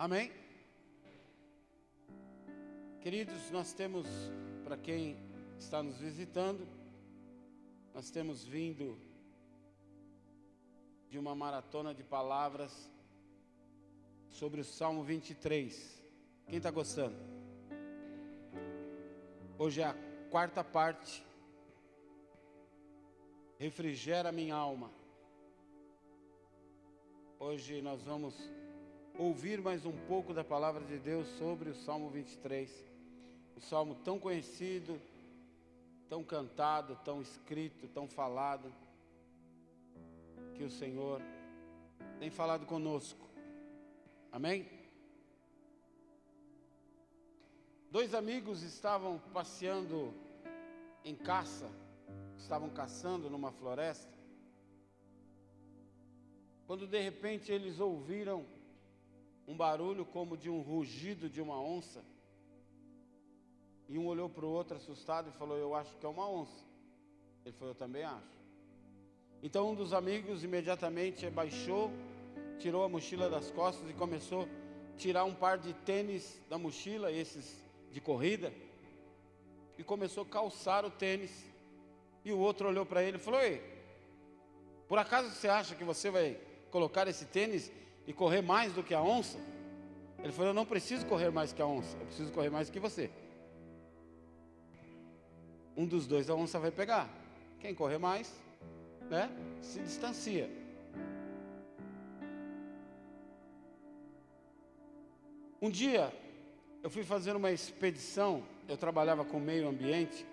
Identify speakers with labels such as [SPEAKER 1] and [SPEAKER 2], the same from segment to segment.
[SPEAKER 1] Amém? Queridos, nós temos, para quem está nos visitando, nós temos vindo de uma maratona de palavras sobre o Salmo 23. Quem está gostando? Hoje é a quarta parte. Refrigera minha alma. Hoje nós vamos ouvir mais um pouco da palavra de Deus sobre o Salmo 23. Um salmo tão conhecido, tão cantado, tão escrito, tão falado, que o Senhor tem falado conosco. Amém? Dois amigos estavam passeando em caça, estavam caçando numa floresta, quando de repente eles ouviram um barulho como de um rugido de uma onça. E um olhou para o outro assustado e falou: Eu acho que é uma onça. Ele falou: Eu também acho. Então um dos amigos imediatamente baixou, tirou a mochila das costas e começou a tirar um par de tênis da mochila, esses de corrida, e começou a calçar o tênis. E o outro olhou para ele e falou: Ei, por acaso você acha que você vai colocar esse tênis e correr mais do que a onça? Ele falou: Eu não preciso correr mais que a onça, eu preciso correr mais que você. Um dos dois a onça vai pegar. Quem correr mais, né, se distancia. Um dia, eu fui fazer uma expedição, eu trabalhava com meio ambiente.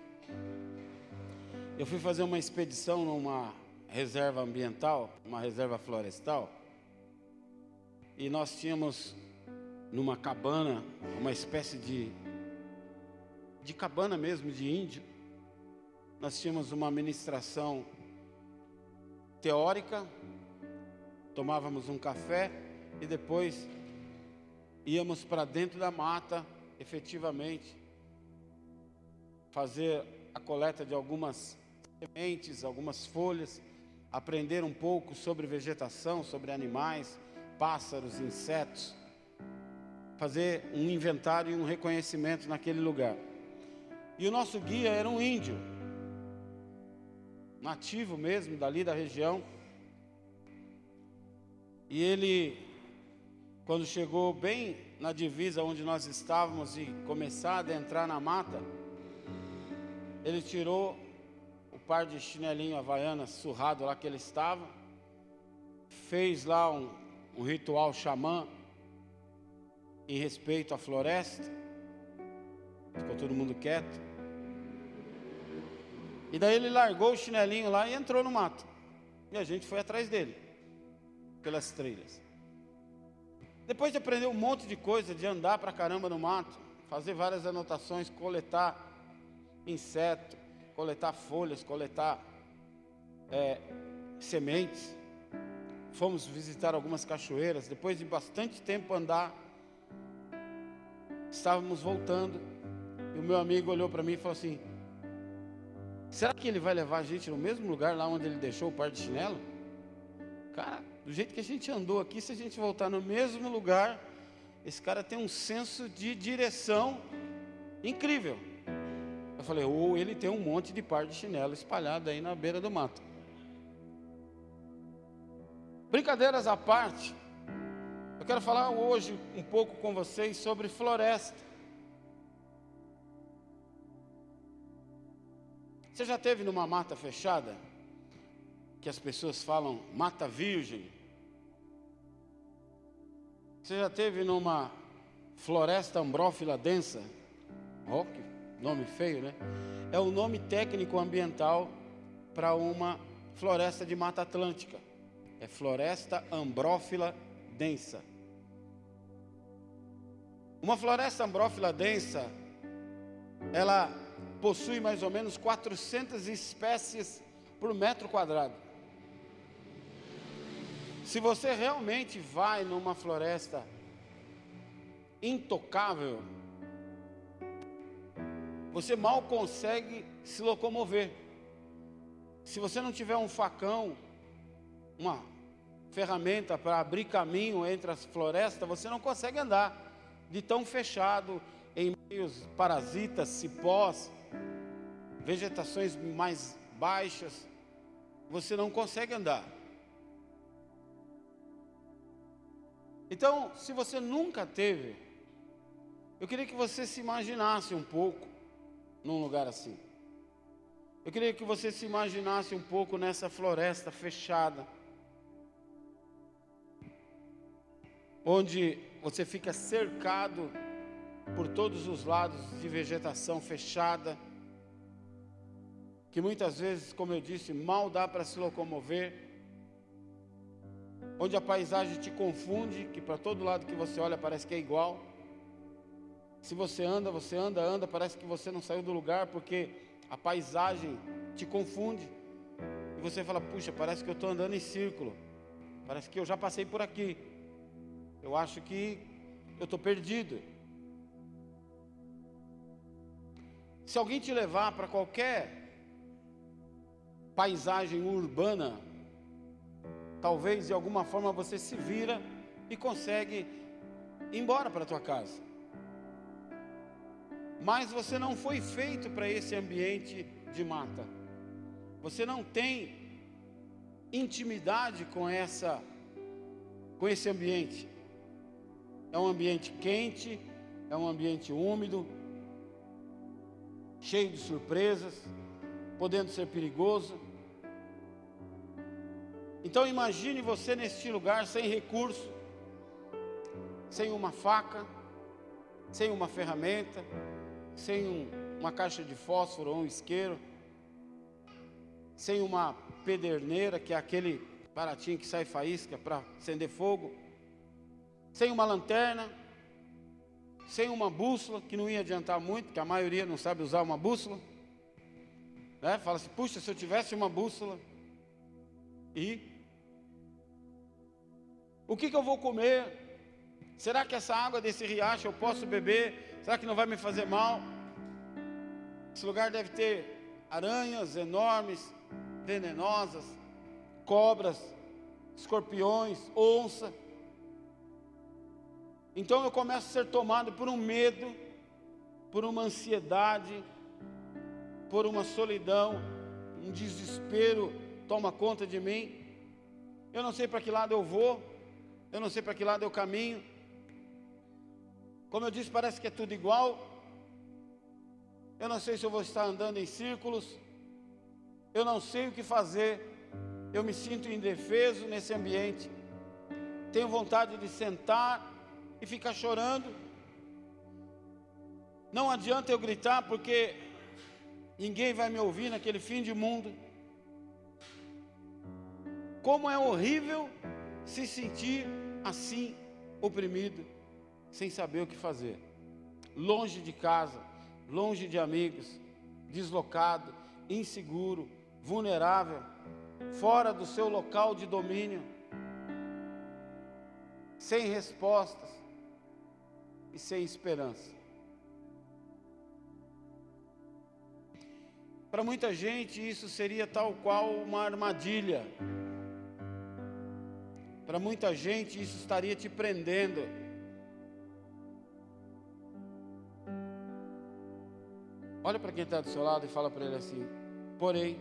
[SPEAKER 1] Eu fui fazer uma expedição numa reserva ambiental, uma reserva florestal. E nós tínhamos numa cabana, uma espécie de de cabana mesmo de índio. Nós tínhamos uma ministração teórica, tomávamos um café e depois íamos para dentro da mata, efetivamente, fazer a coleta de algumas sementes, algumas folhas, aprender um pouco sobre vegetação, sobre animais, pássaros, insetos, fazer um inventário e um reconhecimento naquele lugar. E o nosso guia era um índio, nativo mesmo dali da região. E ele, quando chegou bem na divisa onde nós estávamos e começar a entrar na mata, ele tirou o par de chinelinho havaiana surrado lá que ele estava, fez lá um, um ritual xamã em respeito à floresta. Ficou todo mundo quieto. E daí ele largou o chinelinho lá e entrou no mato. E a gente foi atrás dele, pelas trilhas. Depois de aprender um monte de coisa, de andar pra caramba no mato, fazer várias anotações, coletar inseto, coletar folhas, coletar é, sementes. Fomos visitar algumas cachoeiras. Depois de bastante tempo andar, estávamos voltando. E o meu amigo olhou para mim e falou assim: Será que ele vai levar a gente no mesmo lugar lá onde ele deixou o par de chinelo? Cara, do jeito que a gente andou aqui, se a gente voltar no mesmo lugar, esse cara tem um senso de direção incrível. Eu falei, ou ele tem um monte de par de chinelo espalhado aí na beira do mato. Brincadeiras à parte, eu quero falar hoje um pouco com vocês sobre floresta. Você já teve numa mata fechada? Que as pessoas falam mata virgem. Você já teve numa floresta ambrófila densa? Oh, nome feio, né? É o nome técnico ambiental para uma floresta de mata atlântica. É floresta ambrófila densa. Uma floresta ambrófila densa, ela possui mais ou menos 400 espécies por metro quadrado. Se você realmente vai numa floresta intocável, você mal consegue se locomover. Se você não tiver um facão, uma ferramenta para abrir caminho entre as florestas, você não consegue andar de tão fechado em meios parasitas, cipós, vegetações mais baixas, você não consegue andar. Então, se você nunca teve, eu queria que você se imaginasse um pouco num lugar assim. Eu queria que você se imaginasse um pouco nessa floresta fechada, onde você fica cercado por todos os lados de vegetação fechada, que muitas vezes, como eu disse, mal dá para se locomover, onde a paisagem te confunde, que para todo lado que você olha parece que é igual. Se você anda, você anda, anda, parece que você não saiu do lugar porque a paisagem te confunde. E você fala: puxa, parece que eu estou andando em círculo, parece que eu já passei por aqui. Eu acho que eu estou perdido. Se alguém te levar para qualquer paisagem urbana, talvez de alguma forma você se vira e consegue ir embora para a tua casa. Mas você não foi feito para esse ambiente de mata. Você não tem intimidade com essa com esse ambiente. É um ambiente quente, é um ambiente úmido, cheio de surpresas, podendo ser perigoso. Então imagine você neste lugar sem recurso, sem uma faca, sem uma ferramenta, sem um, uma caixa de fósforo ou um isqueiro, sem uma pederneira, que é aquele baratinho que sai faísca para acender fogo sem uma lanterna, sem uma bússola, que não ia adiantar muito, que a maioria não sabe usar uma bússola. Né? Fala assim, puxa, se eu tivesse uma bússola. E o que, que eu vou comer? Será que essa água desse riacho eu posso beber? Será que não vai me fazer mal? Esse lugar deve ter aranhas enormes, venenosas, cobras, escorpiões, onça. Então eu começo a ser tomado por um medo, por uma ansiedade, por uma solidão, um desespero toma conta de mim. Eu não sei para que lado eu vou, eu não sei para que lado eu caminho. Como eu disse, parece que é tudo igual. Eu não sei se eu vou estar andando em círculos. Eu não sei o que fazer. Eu me sinto indefeso nesse ambiente. Tenho vontade de sentar e ficar chorando. Não adianta eu gritar porque ninguém vai me ouvir naquele fim de mundo. Como é horrível se sentir assim, oprimido, sem saber o que fazer, longe de casa, longe de amigos, deslocado, inseguro, vulnerável, fora do seu local de domínio, sem respostas, e sem esperança. Para muita gente, isso seria tal qual uma armadilha. Para muita gente, isso estaria te prendendo. Olha para quem está do seu lado e fala para ele assim: porém,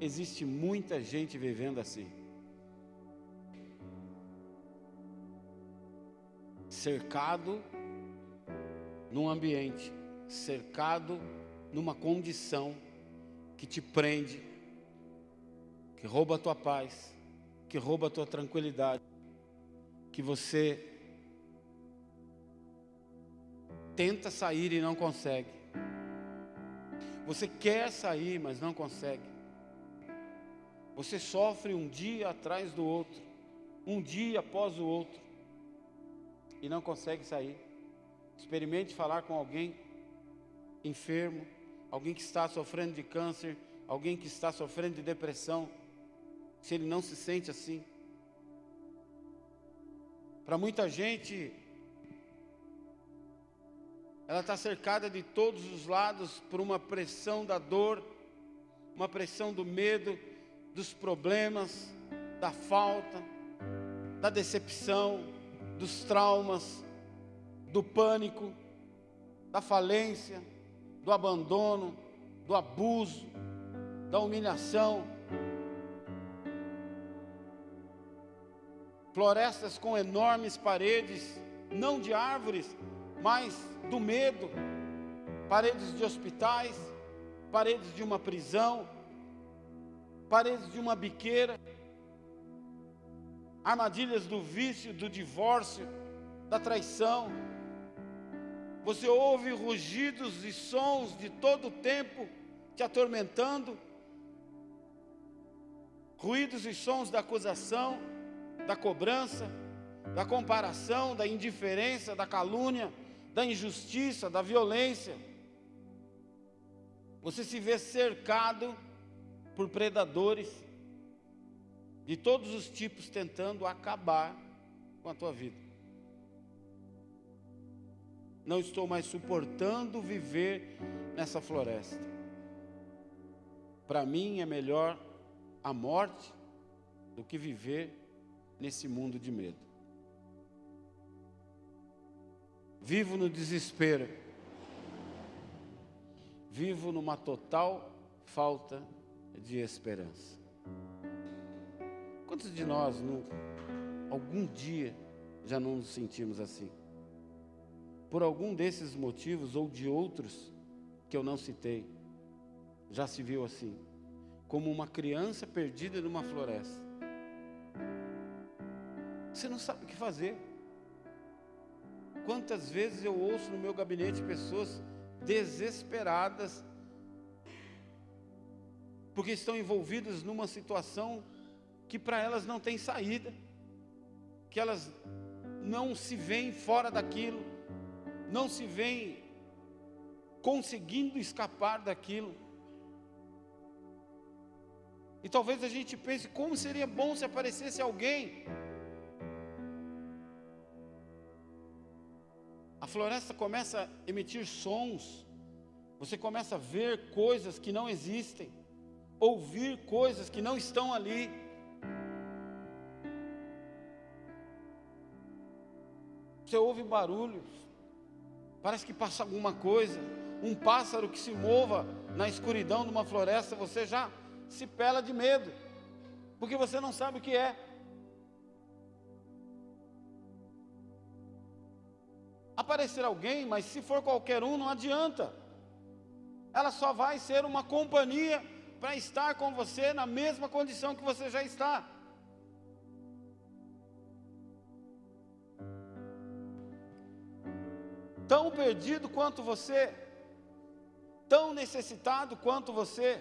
[SPEAKER 1] existe muita gente vivendo assim. Cercado num ambiente, cercado numa condição que te prende, que rouba a tua paz, que rouba a tua tranquilidade, que você tenta sair e não consegue. Você quer sair, mas não consegue. Você sofre um dia atrás do outro, um dia após o outro e não consegue sair. Experimente falar com alguém enfermo, alguém que está sofrendo de câncer, alguém que está sofrendo de depressão, se ele não se sente assim. Para muita gente, ela está cercada de todos os lados por uma pressão da dor, uma pressão do medo, dos problemas, da falta, da decepção, dos traumas, do pânico, da falência, do abandono, do abuso, da humilhação. Florestas com enormes paredes, não de árvores, mas do medo, paredes de hospitais, paredes de uma prisão, paredes de uma biqueira, armadilhas do vício, do divórcio, da traição. Você ouve rugidos e sons de todo o tempo te atormentando, ruídos e sons da acusação, da cobrança, da comparação, da indiferença, da calúnia, da injustiça, da violência. Você se vê cercado por predadores de todos os tipos tentando acabar com a tua vida. Não estou mais suportando viver nessa floresta. Para mim é melhor a morte do que viver nesse mundo de medo. Vivo no desespero. Vivo numa total falta de esperança. Quantos de nós, no, algum dia, já não nos sentimos assim? Por algum desses motivos ou de outros que eu não citei, já se viu assim, como uma criança perdida numa floresta. Você não sabe o que fazer. Quantas vezes eu ouço no meu gabinete pessoas desesperadas porque estão envolvidas numa situação que para elas não tem saída, que elas não se veem fora daquilo, não se veem conseguindo escapar daquilo. E talvez a gente pense como seria bom se aparecesse alguém. A floresta começa a emitir sons, você começa a ver coisas que não existem ouvir coisas que não estão ali. Você ouve barulhos, parece que passa alguma coisa, um pássaro que se mova na escuridão de uma floresta, você já se pela de medo, porque você não sabe o que é. Aparecer alguém, mas se for qualquer um, não adianta. Ela só vai ser uma companhia para estar com você na mesma condição que você já está. Tão perdido quanto você, tão necessitado quanto você.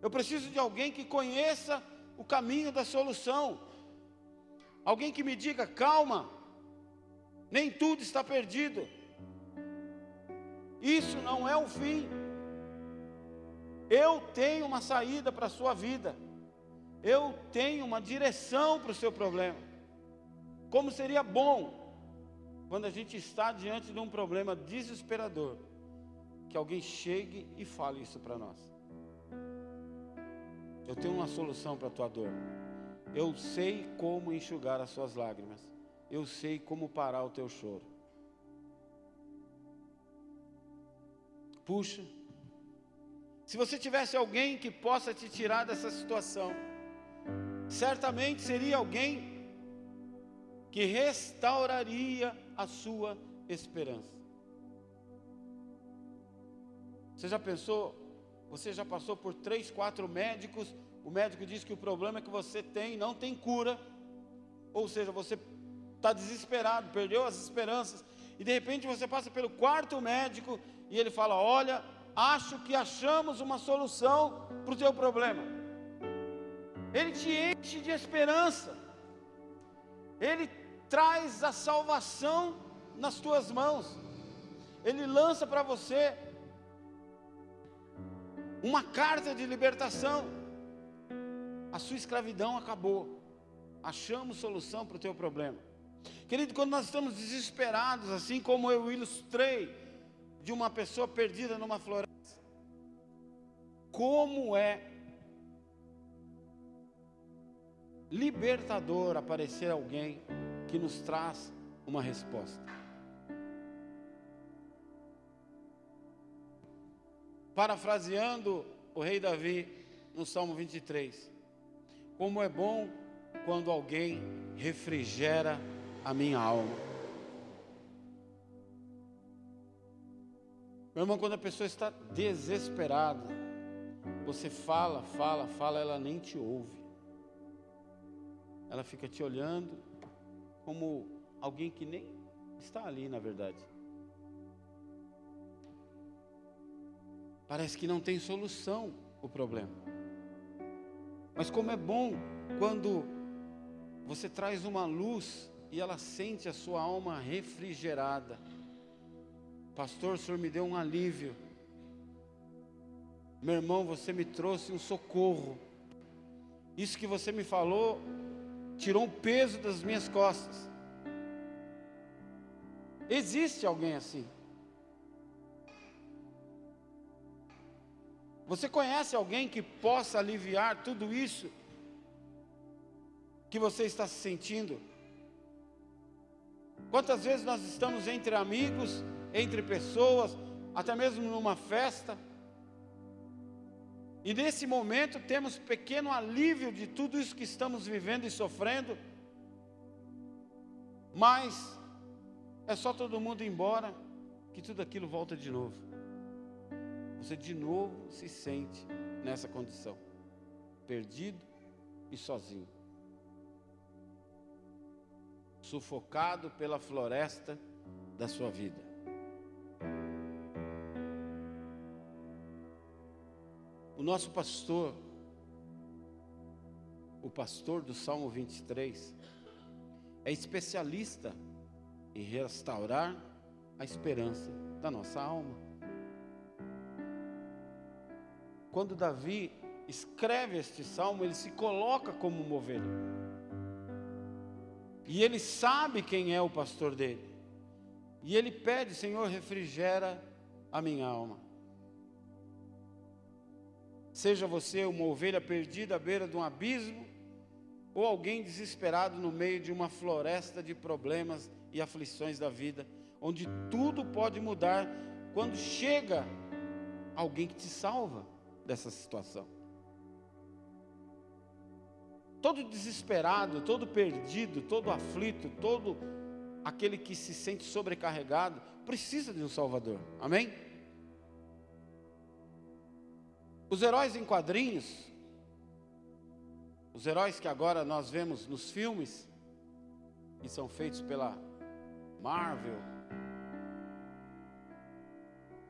[SPEAKER 1] Eu preciso de alguém que conheça o caminho da solução, alguém que me diga: calma, nem tudo está perdido, isso não é o fim. Eu tenho uma saída para a sua vida. Eu tenho uma direção para o seu problema. Como seria bom, quando a gente está diante de um problema desesperador, que alguém chegue e fale isso para nós. Eu tenho uma solução para a tua dor. Eu sei como enxugar as suas lágrimas. Eu sei como parar o teu choro. Puxa, se você tivesse alguém que possa te tirar dessa situação, certamente seria alguém que restauraria a sua esperança. Você já pensou? Você já passou por três, quatro médicos? O médico diz que o problema é que você tem, não tem cura. Ou seja, você está desesperado, perdeu as esperanças. E de repente você passa pelo quarto médico e ele fala: Olha, acho que achamos uma solução para o teu problema. Ele te enche de esperança. Ele traz a salvação nas tuas mãos. Ele lança para você uma carta de libertação. A sua escravidão acabou. Achamos solução para o teu problema. Querido, quando nós estamos desesperados, assim como eu ilustrei de uma pessoa perdida numa floresta. Como é libertador aparecer alguém que nos traz uma resposta. Parafraseando o rei Davi no Salmo 23, como é bom quando alguém refrigera a minha alma. Meu irmão, quando a pessoa está desesperada, você fala, fala, fala, ela nem te ouve. Ela fica te olhando como alguém que nem está ali, na verdade. Parece que não tem solução o problema. Mas como é bom quando você traz uma luz e ela sente a sua alma refrigerada. Pastor, o senhor me deu um alívio. Meu irmão, você me trouxe um socorro. Isso que você me falou tirou um peso das minhas costas. Existe alguém assim? Você conhece alguém que possa aliviar tudo isso que você está se sentindo? Quantas vezes nós estamos entre amigos, entre pessoas, até mesmo numa festa, e nesse momento temos pequeno alívio de tudo isso que estamos vivendo e sofrendo, mas é só todo mundo ir embora que tudo aquilo volta de novo. Você de novo se sente nessa condição, perdido e sozinho sufocado pela floresta da sua vida. O nosso pastor, o pastor do Salmo 23, é especialista em restaurar a esperança da nossa alma. Quando Davi escreve este salmo, ele se coloca como uma ovelha. E ele sabe quem é o pastor dele. E ele pede, Senhor, refrigera a minha alma. Seja você uma ovelha perdida à beira de um abismo, ou alguém desesperado no meio de uma floresta de problemas e aflições da vida, onde tudo pode mudar quando chega alguém que te salva dessa situação todo desesperado, todo perdido, todo aflito, todo aquele que se sente sobrecarregado, precisa de um Salvador. Amém? Os heróis em quadrinhos, os heróis que agora nós vemos nos filmes, que são feitos pela Marvel,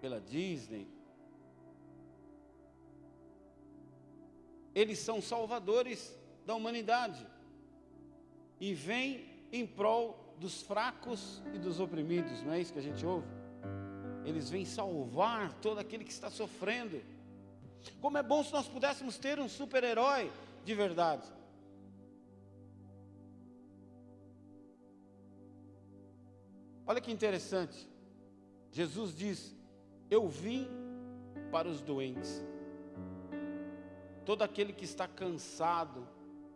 [SPEAKER 1] pela Disney, eles são salvadores da humanidade e vem em prol dos fracos e dos oprimidos, não é isso que a gente ouve? Eles vêm salvar todo aquele que está sofrendo. Como é bom se nós pudéssemos ter um super-herói de verdade. Olha que interessante. Jesus diz: Eu vim para os doentes. Todo aquele que está cansado,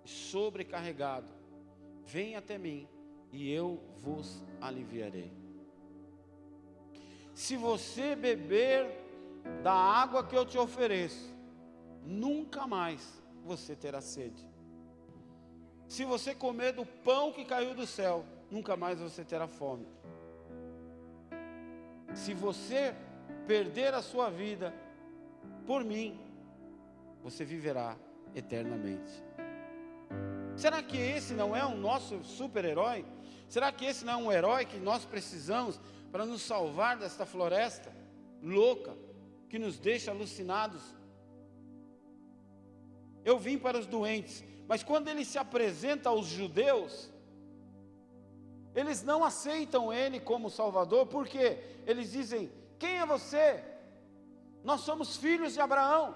[SPEAKER 1] sobrecarregado, vem até mim e eu vos aliviarei. Se você beber da água que eu te ofereço, nunca mais você terá sede. Se você comer do pão que caiu do céu, nunca mais você terá fome. Se você perder a sua vida por mim, você viverá eternamente. Será que esse não é o nosso super-herói? Será que esse não é um herói que nós precisamos para nos salvar desta floresta louca que nos deixa alucinados? Eu vim para os doentes, mas quando ele se apresenta aos judeus, eles não aceitam ele como Salvador, porque eles dizem: Quem é você? Nós somos filhos de Abraão,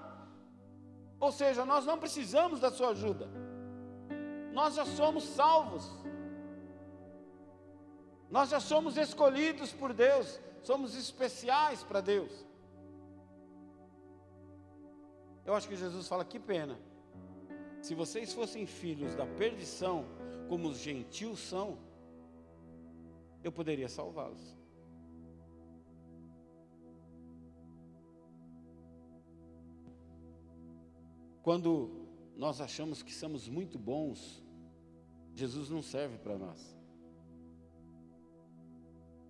[SPEAKER 1] ou seja, nós não precisamos da sua ajuda nós já somos salvos. Nós já somos escolhidos por Deus, somos especiais para Deus. Eu acho que Jesus fala: que pena, Se vocês fossem filhos da perdição, como os gentios são, eu poderia salvá-los. Quando nós achamos que somos muito bons, Jesus não serve para nós.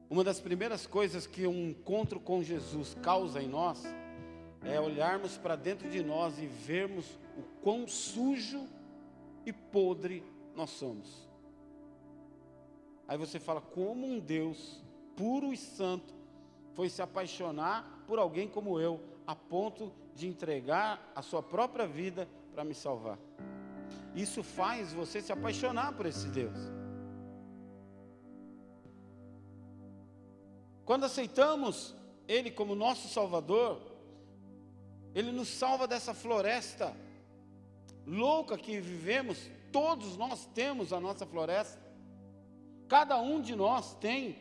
[SPEAKER 1] Uma das primeiras coisas que um encontro com Jesus causa em nós é olharmos para dentro de nós e vermos o quão sujo e podre nós somos. Aí você fala, como um Deus puro e santo foi se apaixonar por alguém como eu, a ponto de entregar a sua própria vida para me salvar. Isso faz você se apaixonar por esse Deus. Quando aceitamos Ele como nosso Salvador, Ele nos salva dessa floresta louca que vivemos. Todos nós temos a nossa floresta. Cada um de nós tem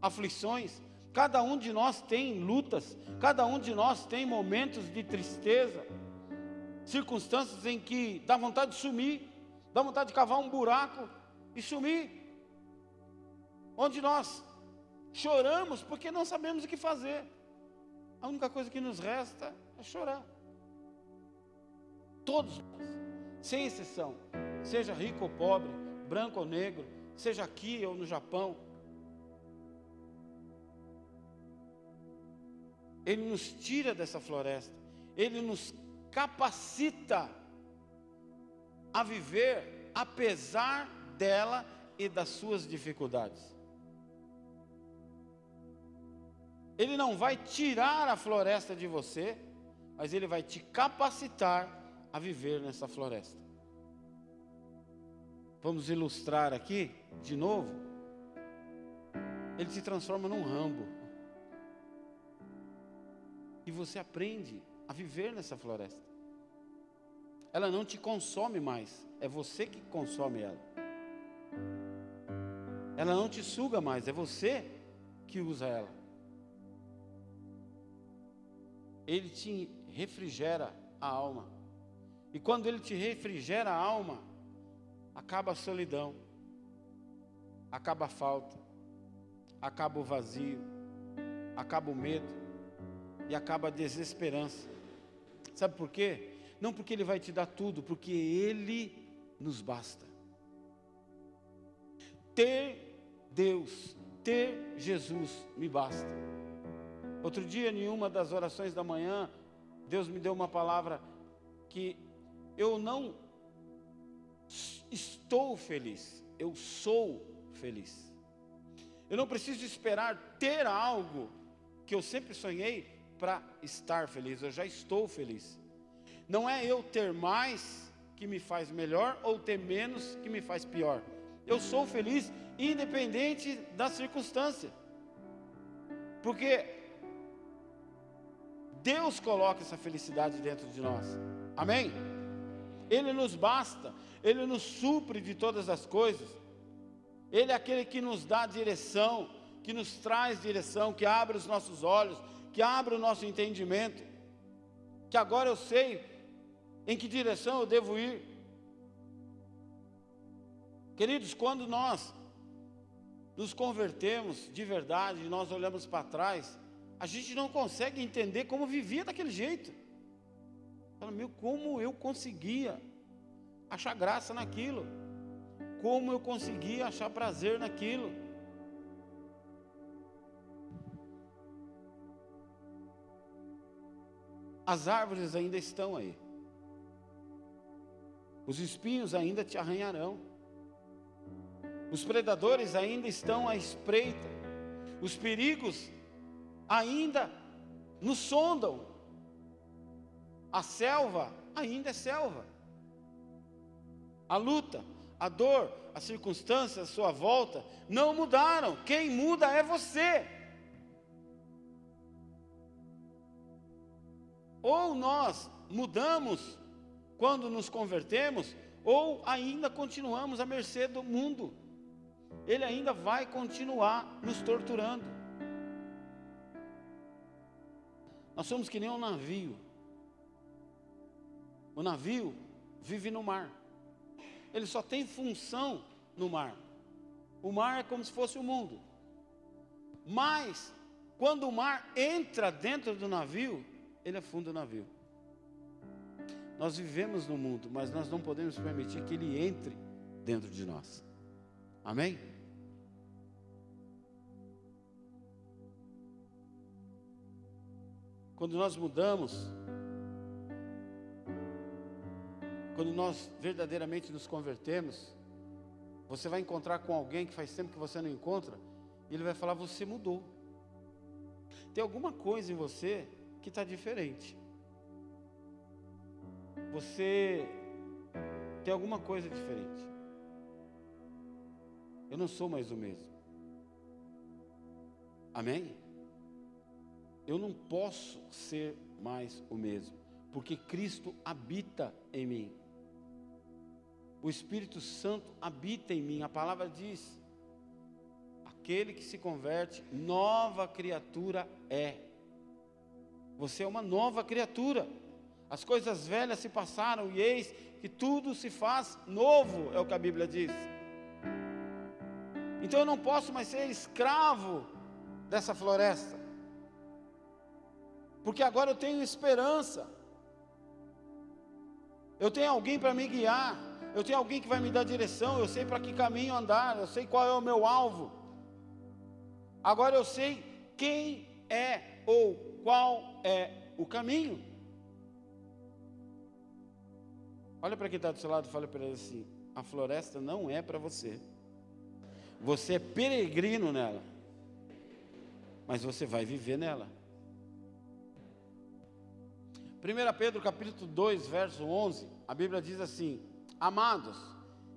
[SPEAKER 1] aflições, cada um de nós tem lutas, cada um de nós tem momentos de tristeza, circunstâncias em que dá vontade de sumir, dá vontade de cavar um buraco e sumir. Onde nós choramos porque não sabemos o que fazer. A única coisa que nos resta é chorar. Todos nós, sem exceção, seja rico ou pobre, branco ou negro, seja aqui ou no Japão, Ele nos tira dessa floresta, Ele nos capacita a viver apesar dela e das suas dificuldades. Ele não vai tirar a floresta de você, mas ele vai te capacitar a viver nessa floresta. Vamos ilustrar aqui de novo. Ele se transforma num rambo. E você aprende a viver nessa floresta. Ela não te consome mais, é você que consome ela. Ela não te suga mais, é você que usa ela. Ele te refrigera a alma. E quando ele te refrigera a alma, acaba a solidão, acaba a falta, acaba o vazio, acaba o medo e acaba a desesperança. Sabe por quê? Não porque Ele vai te dar tudo, porque Ele nos basta. Ter Deus, ter Jesus me basta. Outro dia, em uma das orações da manhã, Deus me deu uma palavra que eu não estou feliz, eu sou feliz. Eu não preciso esperar ter algo que eu sempre sonhei para estar feliz, eu já estou feliz. Não é eu ter mais que me faz melhor ou ter menos que me faz pior. Eu sou feliz independente da circunstância. Porque Deus coloca essa felicidade dentro de nós. Amém? Ele nos basta, Ele nos supre de todas as coisas. Ele é aquele que nos dá direção, que nos traz direção, que abre os nossos olhos, que abre o nosso entendimento. Que agora eu sei em que direção eu devo ir. Queridos, quando nós nos convertemos de verdade, nós olhamos para trás, a gente não consegue entender como vivia daquele jeito. Fala, meu, como eu conseguia achar graça naquilo? Como eu conseguia achar prazer naquilo? As árvores ainda estão aí. Os espinhos ainda te arranharão. Os predadores ainda estão à espreita. Os perigos ainda nos sondam. A selva ainda é selva. A luta, a dor, as circunstâncias à sua volta não mudaram. Quem muda é você. Ou nós mudamos quando nos convertemos, ou ainda continuamos à mercê do mundo. Ele ainda vai continuar nos torturando. Nós somos que nem um navio. O navio, vive no mar. Ele só tem função no mar. O mar é como se fosse o mundo. Mas, quando o mar entra dentro do navio, ele afunda o navio. Nós vivemos no mundo, mas nós não podemos permitir que ele entre dentro de nós. Amém? Quando nós mudamos, quando nós verdadeiramente nos convertemos, você vai encontrar com alguém que faz tempo que você não encontra, e ele vai falar: Você mudou. Tem alguma coisa em você que está diferente. Você tem alguma coisa diferente. Eu não sou mais o mesmo. Amém? Eu não posso ser mais o mesmo, porque Cristo habita em mim. O Espírito Santo habita em mim. A palavra diz: aquele que se converte, nova criatura é. Você é uma nova criatura. As coisas velhas se passaram e eis que tudo se faz novo, é o que a Bíblia diz. Então eu não posso mais ser escravo dessa floresta, porque agora eu tenho esperança, eu tenho alguém para me guiar, eu tenho alguém que vai me dar direção, eu sei para que caminho andar, eu sei qual é o meu alvo. Agora eu sei quem é ou qual é o caminho. Olha para quem está do seu lado e fala para ele assim: a floresta não é para você. Você é peregrino nela, mas você vai viver nela. 1 Pedro capítulo 2, verso 11, a Bíblia diz assim: Amados,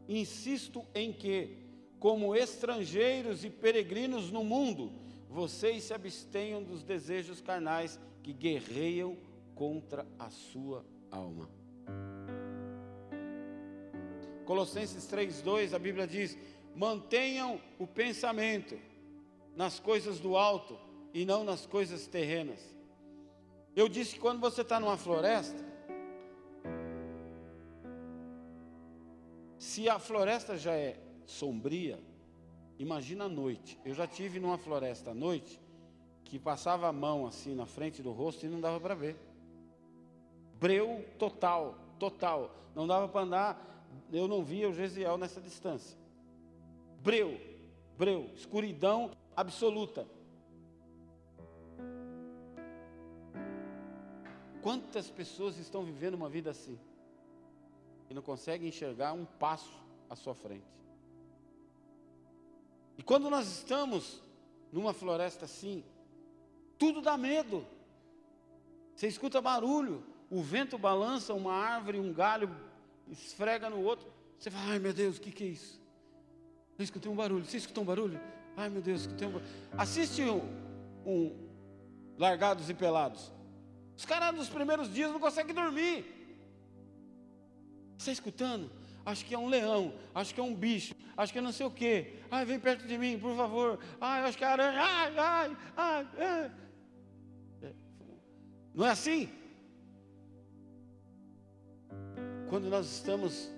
[SPEAKER 1] insisto em que, como estrangeiros e peregrinos no mundo, vocês se abstenham dos desejos carnais que guerreiam contra a sua alma. Colossenses 3:2, a Bíblia diz: "Mantenham o pensamento nas coisas do alto e não nas coisas terrenas." Eu disse que quando você está numa floresta, se a floresta já é sombria, imagina a noite. Eu já tive numa floresta à noite que passava a mão assim na frente do rosto e não dava para ver. Breu total, total. Não dava para andar eu não via o Gesiel nessa distância. Breu, breu, escuridão absoluta. Quantas pessoas estão vivendo uma vida assim? E não conseguem enxergar um passo à sua frente. E quando nós estamos numa floresta assim, tudo dá medo. Você escuta barulho, o vento balança uma árvore, um galho esfrega no outro. Você fala, ai meu Deus, o que, que é isso? Eu escutei um barulho. Você escutou um barulho? Ai meu Deus, escutei um barulho. Assiste um, um Largados e Pelados. Os caras nos primeiros dias não conseguem dormir. Você está escutando? Acho que é um leão, acho que é um bicho, acho que é não sei o quê. Ai, vem perto de mim, por favor. Ai, acho que é aranha. Ai, ai, ai, ai. Não é assim? Quando nós estamos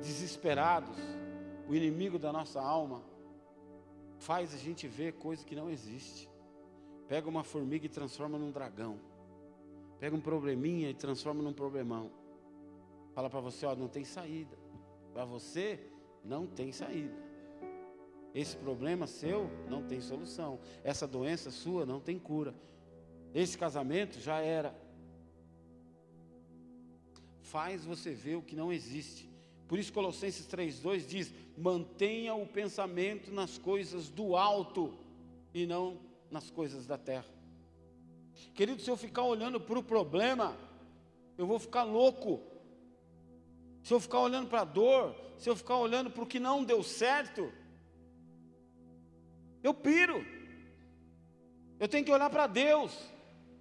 [SPEAKER 1] desesperados, o inimigo da nossa alma faz a gente ver coisa que não existe. Pega uma formiga e transforma num dragão. Pega um probleminha e transforma num problemão. Fala para você, ó, não tem saída. Para você não tem saída. Esse problema seu não tem solução. Essa doença sua não tem cura. Esse casamento já era faz você ver o que não existe. Por isso Colossenses 3:2 diz: "Mantenha o pensamento nas coisas do alto e não nas coisas da terra". Querido, se eu ficar olhando para o problema, eu vou ficar louco. Se eu ficar olhando para a dor, se eu ficar olhando para o que não deu certo, eu piro. Eu tenho que olhar para Deus.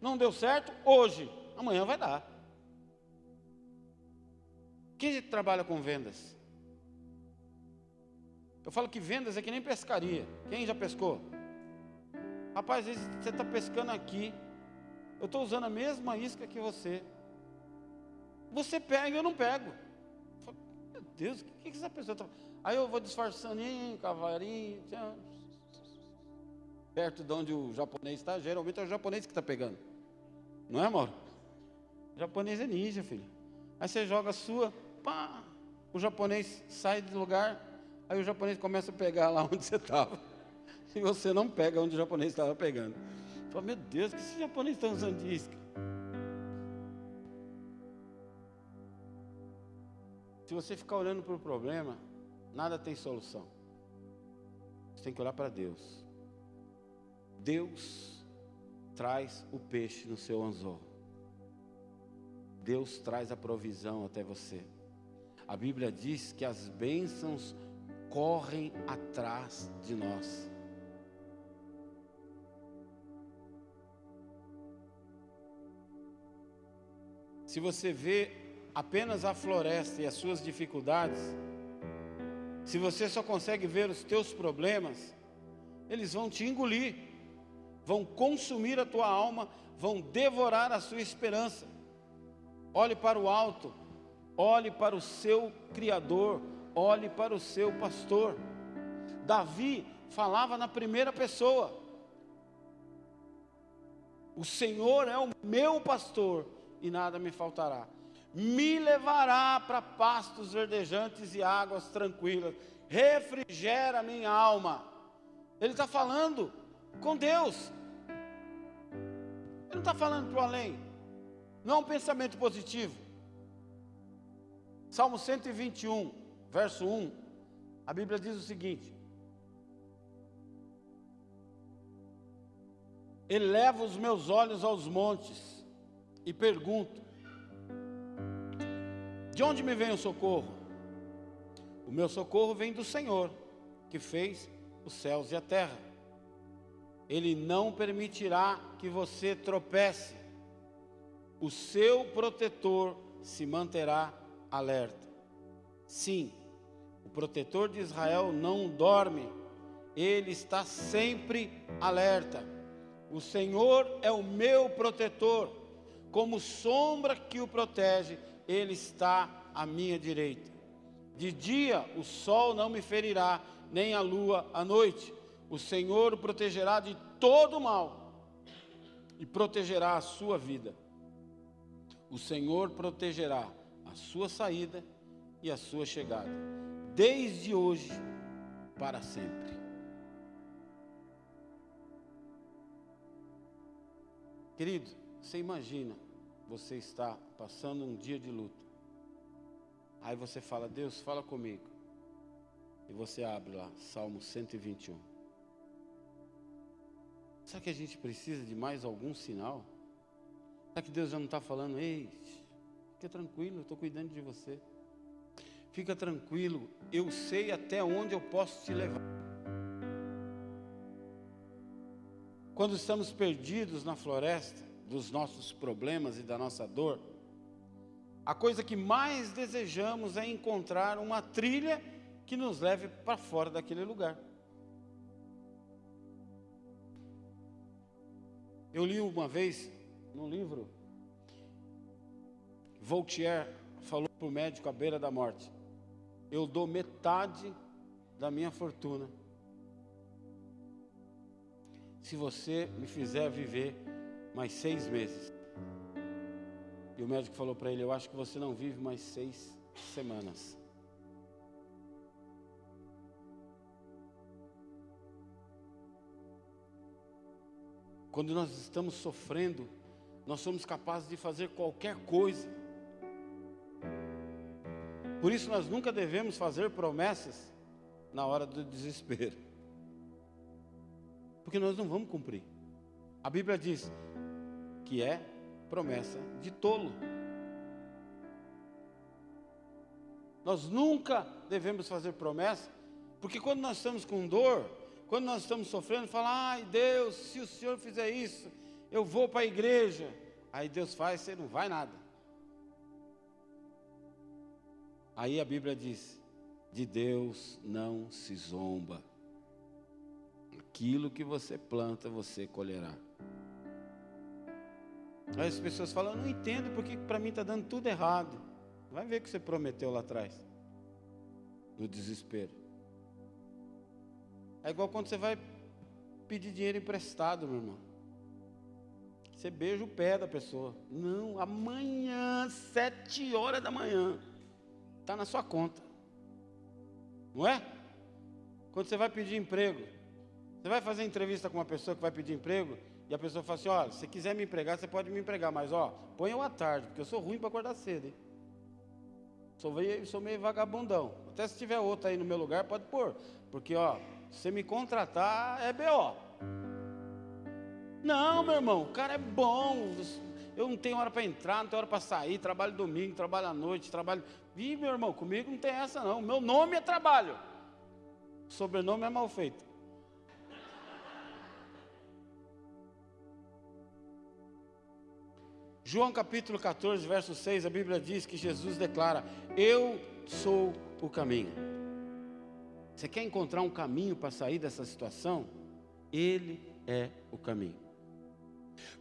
[SPEAKER 1] Não deu certo hoje, amanhã vai dar. Quem trabalha com vendas? Eu falo que vendas é que nem pescaria. Quem já pescou? Rapaz, às vezes você está pescando aqui. Eu estou usando a mesma isca que você. Você pega e eu não pego. Deus, o que, que essa pessoa está. Aí eu vou disfarçando, cavarinho, perto de onde o japonês está, geralmente é o japonês que está pegando. Não é, amor? O japonês é ninja, filho. Aí você joga a sua, pá, o japonês sai do lugar, aí o japonês começa a pegar lá onde você estava. E você não pega onde o japonês estava pegando. Fala, meu Deus, que esse japonês está usando isca? Se você ficar olhando para o problema, nada tem solução. Você tem que olhar para Deus. Deus traz o peixe no seu anzol. Deus traz a provisão até você. A Bíblia diz que as bênçãos correm atrás de nós. Se você vê apenas a floresta e as suas dificuldades, se você só consegue ver os teus problemas, eles vão te engolir, vão consumir a tua alma, vão devorar a sua esperança. Olhe para o alto, olhe para o seu Criador, olhe para o seu pastor. Davi falava na primeira pessoa: O Senhor é o meu pastor e nada me faltará. Me levará para pastos verdejantes e águas tranquilas, refrigera minha alma. Ele está falando com Deus, ele não está falando para o além, não é um pensamento positivo. Salmo 121, verso 1, a Bíblia diz o seguinte: Eleva os meus olhos aos montes, e pergunto: De onde me vem o socorro? O meu socorro vem do Senhor, que fez os céus e a terra. Ele não permitirá que você tropece. O seu protetor se manterá alerta. Sim, o protetor de Israel não dorme, ele está sempre alerta. O Senhor é o meu protetor como sombra que o protege, ele está à minha direita. De dia o sol não me ferirá, nem a lua à noite. O Senhor o protegerá de todo mal e protegerá a sua vida. O Senhor protegerá a sua saída e a sua chegada, desde hoje para sempre. Querido, você imagina, você está passando um dia de luta. Aí você fala, Deus, fala comigo. E você abre lá, Salmo 121. Será que a gente precisa de mais algum sinal? Será que Deus já não está falando, ei, fica tranquilo, eu estou cuidando de você. Fica tranquilo, eu sei até onde eu posso te levar. Quando estamos perdidos na floresta, dos nossos problemas e da nossa dor, a coisa que mais desejamos é encontrar uma trilha que nos leve para fora daquele lugar. Eu li uma vez num livro, Voltaire falou para o médico à beira da morte: Eu dou metade da minha fortuna se você me fizer viver mais seis meses. E o médico falou para ele: Eu acho que você não vive mais seis semanas. Quando nós estamos sofrendo, nós somos capazes de fazer qualquer coisa. Por isso, nós nunca devemos fazer promessas na hora do desespero, porque nós não vamos cumprir. A Bíblia diz: que é promessa de tolo. Nós nunca devemos fazer promessa, porque quando nós estamos com dor, quando nós estamos sofrendo, fala: ai Deus, se o Senhor fizer isso, eu vou para a igreja. Aí Deus faz, você não vai nada. Aí a Bíblia diz: de Deus não se zomba. Aquilo que você planta, você colherá. Aí as pessoas falam, eu não entendo porque para mim está dando tudo errado. Vai ver o que você prometeu lá atrás. no desespero. É igual quando você vai pedir dinheiro emprestado, meu irmão. Você beija o pé da pessoa. Não, amanhã, sete horas da manhã, está na sua conta. Não é? Quando você vai pedir emprego, você vai fazer entrevista com uma pessoa que vai pedir emprego, e a pessoa fala assim: olha, se quiser me empregar, você pode me empregar, mas ó, põe eu à tarde, porque eu sou ruim para acordar cedo, hein? Sou meio, sou meio vagabundão. Até se tiver outro aí no meu lugar, pode pôr. Porque, ó, se me contratar, é BO. Não, meu irmão, o cara é bom. Eu não tenho hora para entrar, não tenho hora para sair, trabalho domingo, trabalho à noite, trabalho. Ih, meu irmão, comigo não tem essa não. Meu nome é trabalho. sobrenome é mal feito. João capítulo 14, verso 6, a Bíblia diz que Jesus declara: Eu sou o caminho. Você quer encontrar um caminho para sair dessa situação? Ele é o caminho.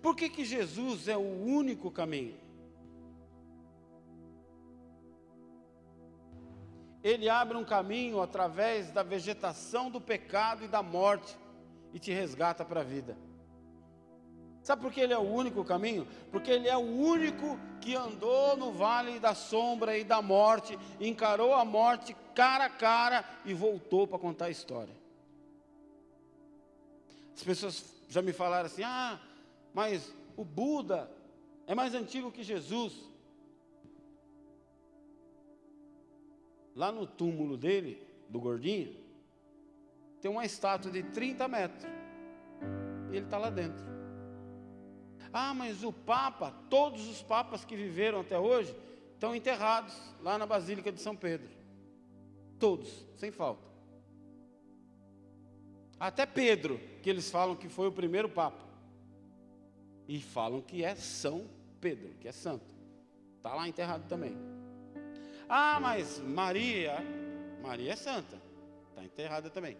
[SPEAKER 1] Por que, que Jesus é o único caminho? Ele abre um caminho através da vegetação do pecado e da morte e te resgata para a vida. Sabe por que ele é o único caminho? Porque ele é o único que andou no vale da sombra e da morte, encarou a morte cara a cara e voltou para contar a história. As pessoas já me falaram assim: ah, mas o Buda é mais antigo que Jesus. Lá no túmulo dele, do gordinho, tem uma estátua de 30 metros. E ele está lá dentro. Ah, mas o Papa, todos os papas que viveram até hoje, estão enterrados lá na Basílica de São Pedro. Todos, sem falta. Até Pedro, que eles falam que foi o primeiro Papa. E falam que é São Pedro, que é santo. Está lá enterrado também. Ah, mas Maria, Maria é santa. Está enterrada também.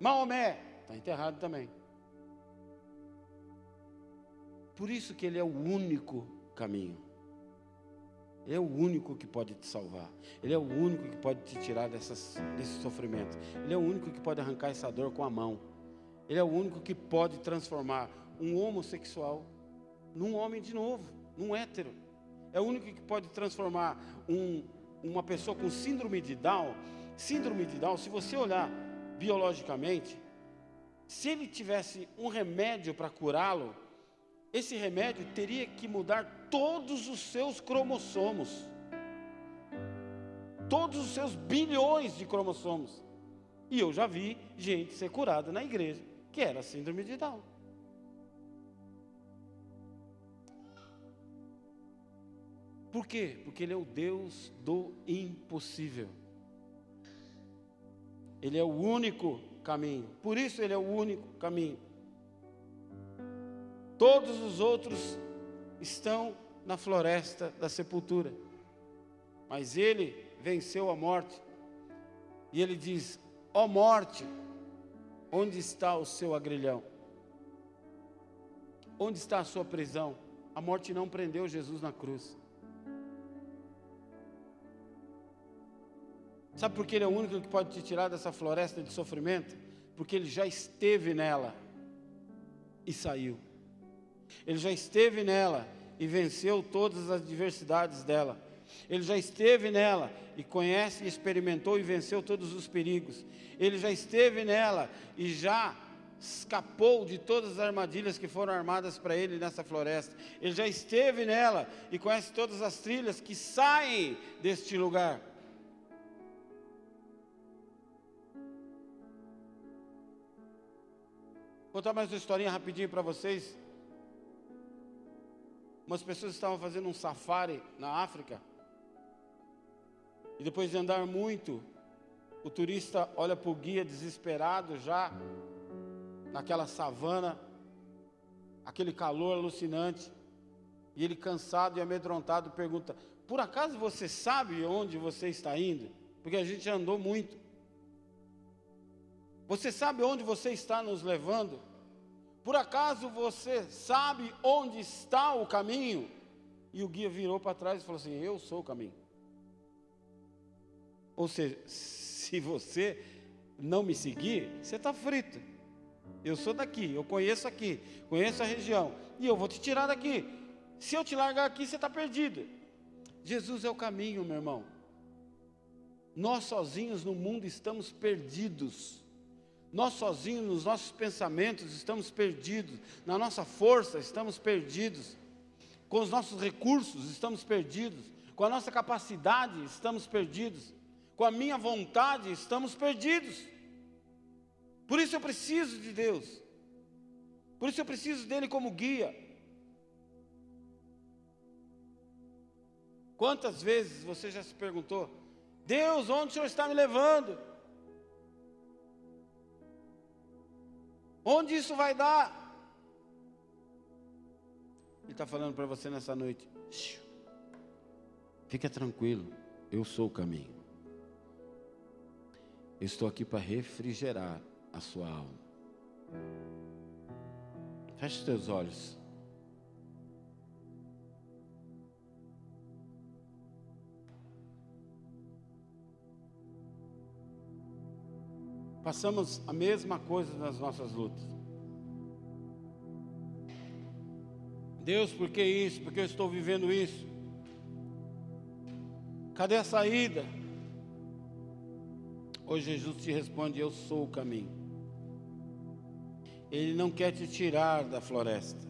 [SPEAKER 1] Maomé, está enterrado também. Por isso que Ele é o único caminho. Ele é o único que pode te salvar. Ele é o único que pode te tirar dessas, desse sofrimento. Ele é o único que pode arrancar essa dor com a mão. Ele é o único que pode transformar um homossexual num homem de novo, num hétero. É o único que pode transformar um, uma pessoa com síndrome de Down. Síndrome de Down, se você olhar biologicamente, se ele tivesse um remédio para curá-lo, esse remédio teria que mudar todos os seus cromossomos. Todos os seus bilhões de cromossomos. E eu já vi gente ser curada na igreja que era síndrome de Down. Por quê? Porque Ele é o Deus do impossível. Ele é o único caminho. Por isso Ele é o único caminho. Todos os outros estão na floresta da sepultura. Mas ele venceu a morte. E ele diz: Ó oh morte, onde está o seu agrilhão? Onde está a sua prisão? A morte não prendeu Jesus na cruz. Sabe por que ele é o único que pode te tirar dessa floresta de sofrimento? Porque ele já esteve nela e saiu. Ele já esteve nela e venceu todas as adversidades dela. Ele já esteve nela e conhece, experimentou e venceu todos os perigos. Ele já esteve nela e já escapou de todas as armadilhas que foram armadas para ele nessa floresta. Ele já esteve nela e conhece todas as trilhas que saem deste lugar. Vou contar mais uma historinha rapidinho para vocês. Umas pessoas estavam fazendo um safari na África. E depois de andar muito, o turista olha para o guia desesperado já, naquela savana, aquele calor alucinante. E ele, cansado e amedrontado, pergunta: Por acaso você sabe onde você está indo? Porque a gente andou muito. Você sabe onde você está nos levando? Por acaso você sabe onde está o caminho? E o guia virou para trás e falou assim: Eu sou o caminho. Ou seja, se você não me seguir, você está frito. Eu sou daqui, eu conheço aqui, conheço a região, e eu vou te tirar daqui. Se eu te largar aqui, você está perdido. Jesus é o caminho, meu irmão. Nós sozinhos no mundo estamos perdidos. Nós sozinhos nos nossos pensamentos estamos perdidos. Na nossa força estamos perdidos. Com os nossos recursos estamos perdidos. Com a nossa capacidade estamos perdidos. Com a minha vontade estamos perdidos. Por isso eu preciso de Deus. Por isso eu preciso dele como guia. Quantas vezes você já se perguntou: Deus, onde o Senhor está me levando? Onde isso vai dar? Ele está falando para você nessa noite. Fica tranquilo, eu sou o caminho. Eu estou aqui para refrigerar a sua alma. Feche os teus olhos. Passamos a mesma coisa nas nossas lutas. Deus, por que isso? Porque eu estou vivendo isso. Cadê a saída? Hoje Jesus te responde: Eu sou o caminho. Ele não quer te tirar da floresta,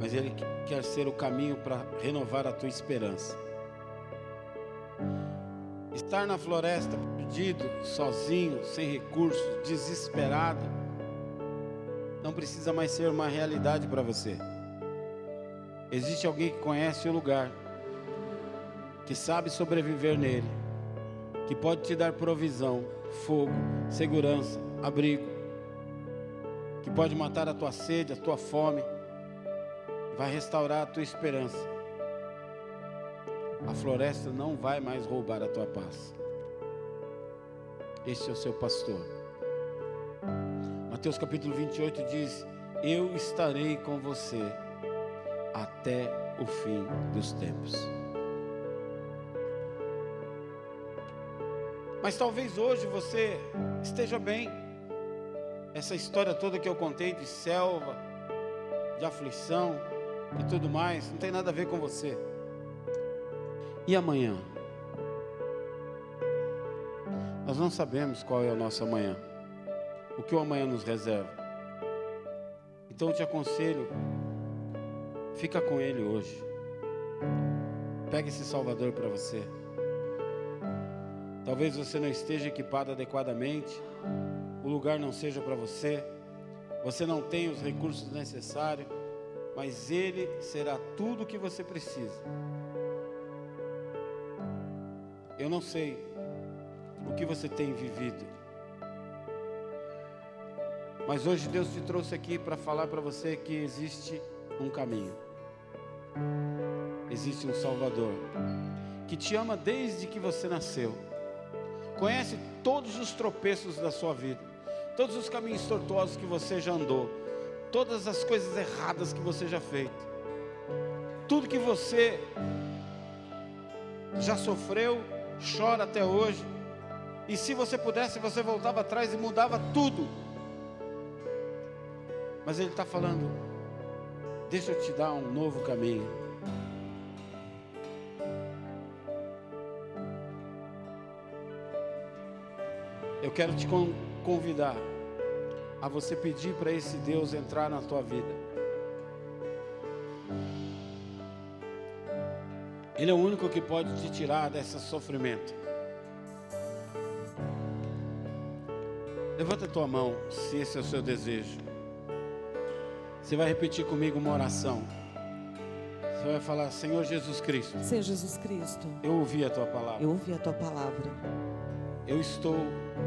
[SPEAKER 1] mas Ele quer ser o caminho para renovar a tua esperança. Estar na floresta perdido, sozinho, sem recursos, desesperado, não precisa mais ser uma realidade para você. Existe alguém que conhece o lugar, que sabe sobreviver nele, que pode te dar provisão, fogo, segurança, abrigo, que pode matar a tua sede, a tua fome, vai restaurar a tua esperança a floresta não vai mais roubar a tua paz. Este é o seu pastor. Mateus capítulo 28 diz: Eu estarei com você até o fim dos tempos. Mas talvez hoje você esteja bem. Essa história toda que eu contei de selva, de aflição e tudo mais, não tem nada a ver com você. E amanhã? Nós não sabemos qual é o nosso amanhã, o que o amanhã nos reserva. Então eu te aconselho, fica com Ele hoje. Pega esse Salvador para você. Talvez você não esteja equipado adequadamente, o lugar não seja para você, você não tenha os recursos necessários, mas Ele será tudo o que você precisa. Eu não sei o que você tem vivido. Mas hoje Deus te trouxe aqui para falar para você que existe um caminho. Existe um Salvador que te ama desde que você nasceu. Conhece todos os tropeços da sua vida, todos os caminhos tortuosos que você já andou, todas as coisas erradas que você já fez. Tudo que você já sofreu chora até hoje. E se você pudesse, você voltava atrás e mudava tudo. Mas Ele está falando: deixa eu te dar um novo caminho. Eu quero te convidar a você pedir para esse Deus entrar na tua vida. Ele é o único que pode te tirar desse sofrimento. Levanta a tua mão, se esse é o seu desejo. Você vai repetir comigo uma oração. Você vai falar, Senhor Jesus Cristo.
[SPEAKER 2] Senhor Jesus Cristo.
[SPEAKER 1] Eu ouvi a tua palavra.
[SPEAKER 2] Eu ouvi a tua palavra.
[SPEAKER 1] Eu estou.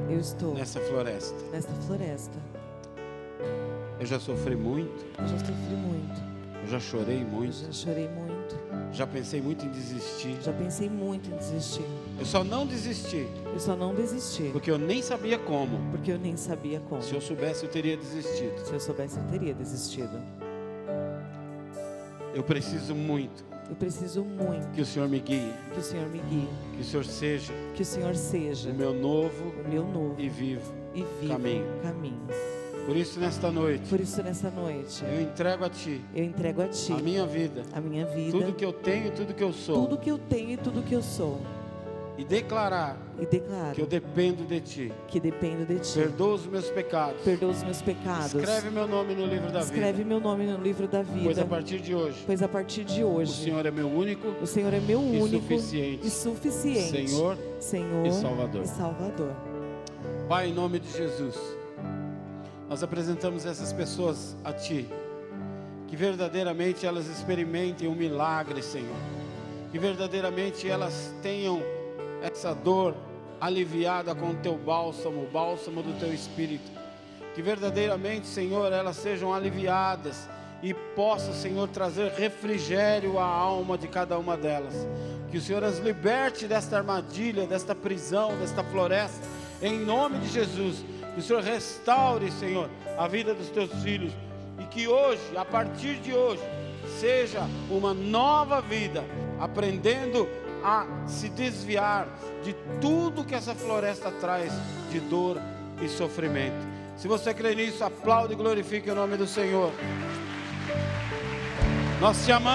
[SPEAKER 2] Eu estou
[SPEAKER 1] nessa floresta.
[SPEAKER 2] Nesta floresta.
[SPEAKER 1] Eu já sofri muito.
[SPEAKER 2] Eu já sofri muito.
[SPEAKER 1] Eu já chorei muito.
[SPEAKER 2] Eu já chorei muito.
[SPEAKER 1] Já pensei muito em desistir.
[SPEAKER 2] Já pensei muito em desistir.
[SPEAKER 1] Eu só não desisti.
[SPEAKER 2] Eu só não desisti.
[SPEAKER 1] Porque eu nem sabia como.
[SPEAKER 2] Porque eu nem sabia como.
[SPEAKER 1] Se eu soubesse, eu teria desistido.
[SPEAKER 2] Se eu soubesse, eu teria desistido.
[SPEAKER 1] Eu preciso muito.
[SPEAKER 2] Eu preciso muito
[SPEAKER 1] que o Senhor me guie,
[SPEAKER 2] que o Senhor me guie,
[SPEAKER 1] que o Senhor seja
[SPEAKER 2] que o Senhor seja
[SPEAKER 1] o meu novo
[SPEAKER 2] o meu novo
[SPEAKER 1] e vivo
[SPEAKER 2] e vivo
[SPEAKER 1] caminho.
[SPEAKER 2] caminho.
[SPEAKER 1] Por isso, nesta noite,
[SPEAKER 2] Por isso, nessa noite,
[SPEAKER 1] eu entrego a Ti
[SPEAKER 2] eu entrego a Ti
[SPEAKER 1] a minha vida,
[SPEAKER 2] a minha vida,
[SPEAKER 1] tudo que eu tenho e tudo que eu sou,
[SPEAKER 2] tudo que eu tenho e tudo que eu sou,
[SPEAKER 1] e declarar
[SPEAKER 2] e declaro
[SPEAKER 1] que eu dependo de Ti.
[SPEAKER 2] que dependo de Ti.
[SPEAKER 1] Perdoa os meus pecados.
[SPEAKER 2] Perdoa os meus pecados.
[SPEAKER 1] Escreve meu nome no livro da
[SPEAKER 2] Escreve
[SPEAKER 1] vida.
[SPEAKER 2] meu nome no livro da vida.
[SPEAKER 1] Pois a partir de hoje,
[SPEAKER 2] Pois a partir de
[SPEAKER 1] o
[SPEAKER 2] hoje,
[SPEAKER 1] Senhor é meu único
[SPEAKER 2] o Senhor é meu
[SPEAKER 1] e
[SPEAKER 2] único
[SPEAKER 1] suficiente
[SPEAKER 2] e suficiente
[SPEAKER 1] Senhor
[SPEAKER 2] Senhor
[SPEAKER 1] e Salvador.
[SPEAKER 2] e Salvador.
[SPEAKER 1] Pai, em nome de Jesus, nós apresentamos essas pessoas a Ti, que verdadeiramente elas experimentem um milagre, Senhor, que verdadeiramente elas tenham essa dor aliviada com o Teu bálsamo, o bálsamo do Teu Espírito, que verdadeiramente, Senhor, elas sejam aliviadas e possa, Senhor, trazer refrigério à alma de cada uma delas. Que o Senhor as liberte desta armadilha, desta prisão, desta floresta, em nome de Jesus. Que o Senhor restaure, Senhor, a vida dos teus filhos e que hoje, a partir de hoje, seja uma nova vida, aprendendo a se desviar de tudo que essa floresta traz de dor e sofrimento. Se você crê nisso, aplaude e glorifique o nome do Senhor. Nós te amamos.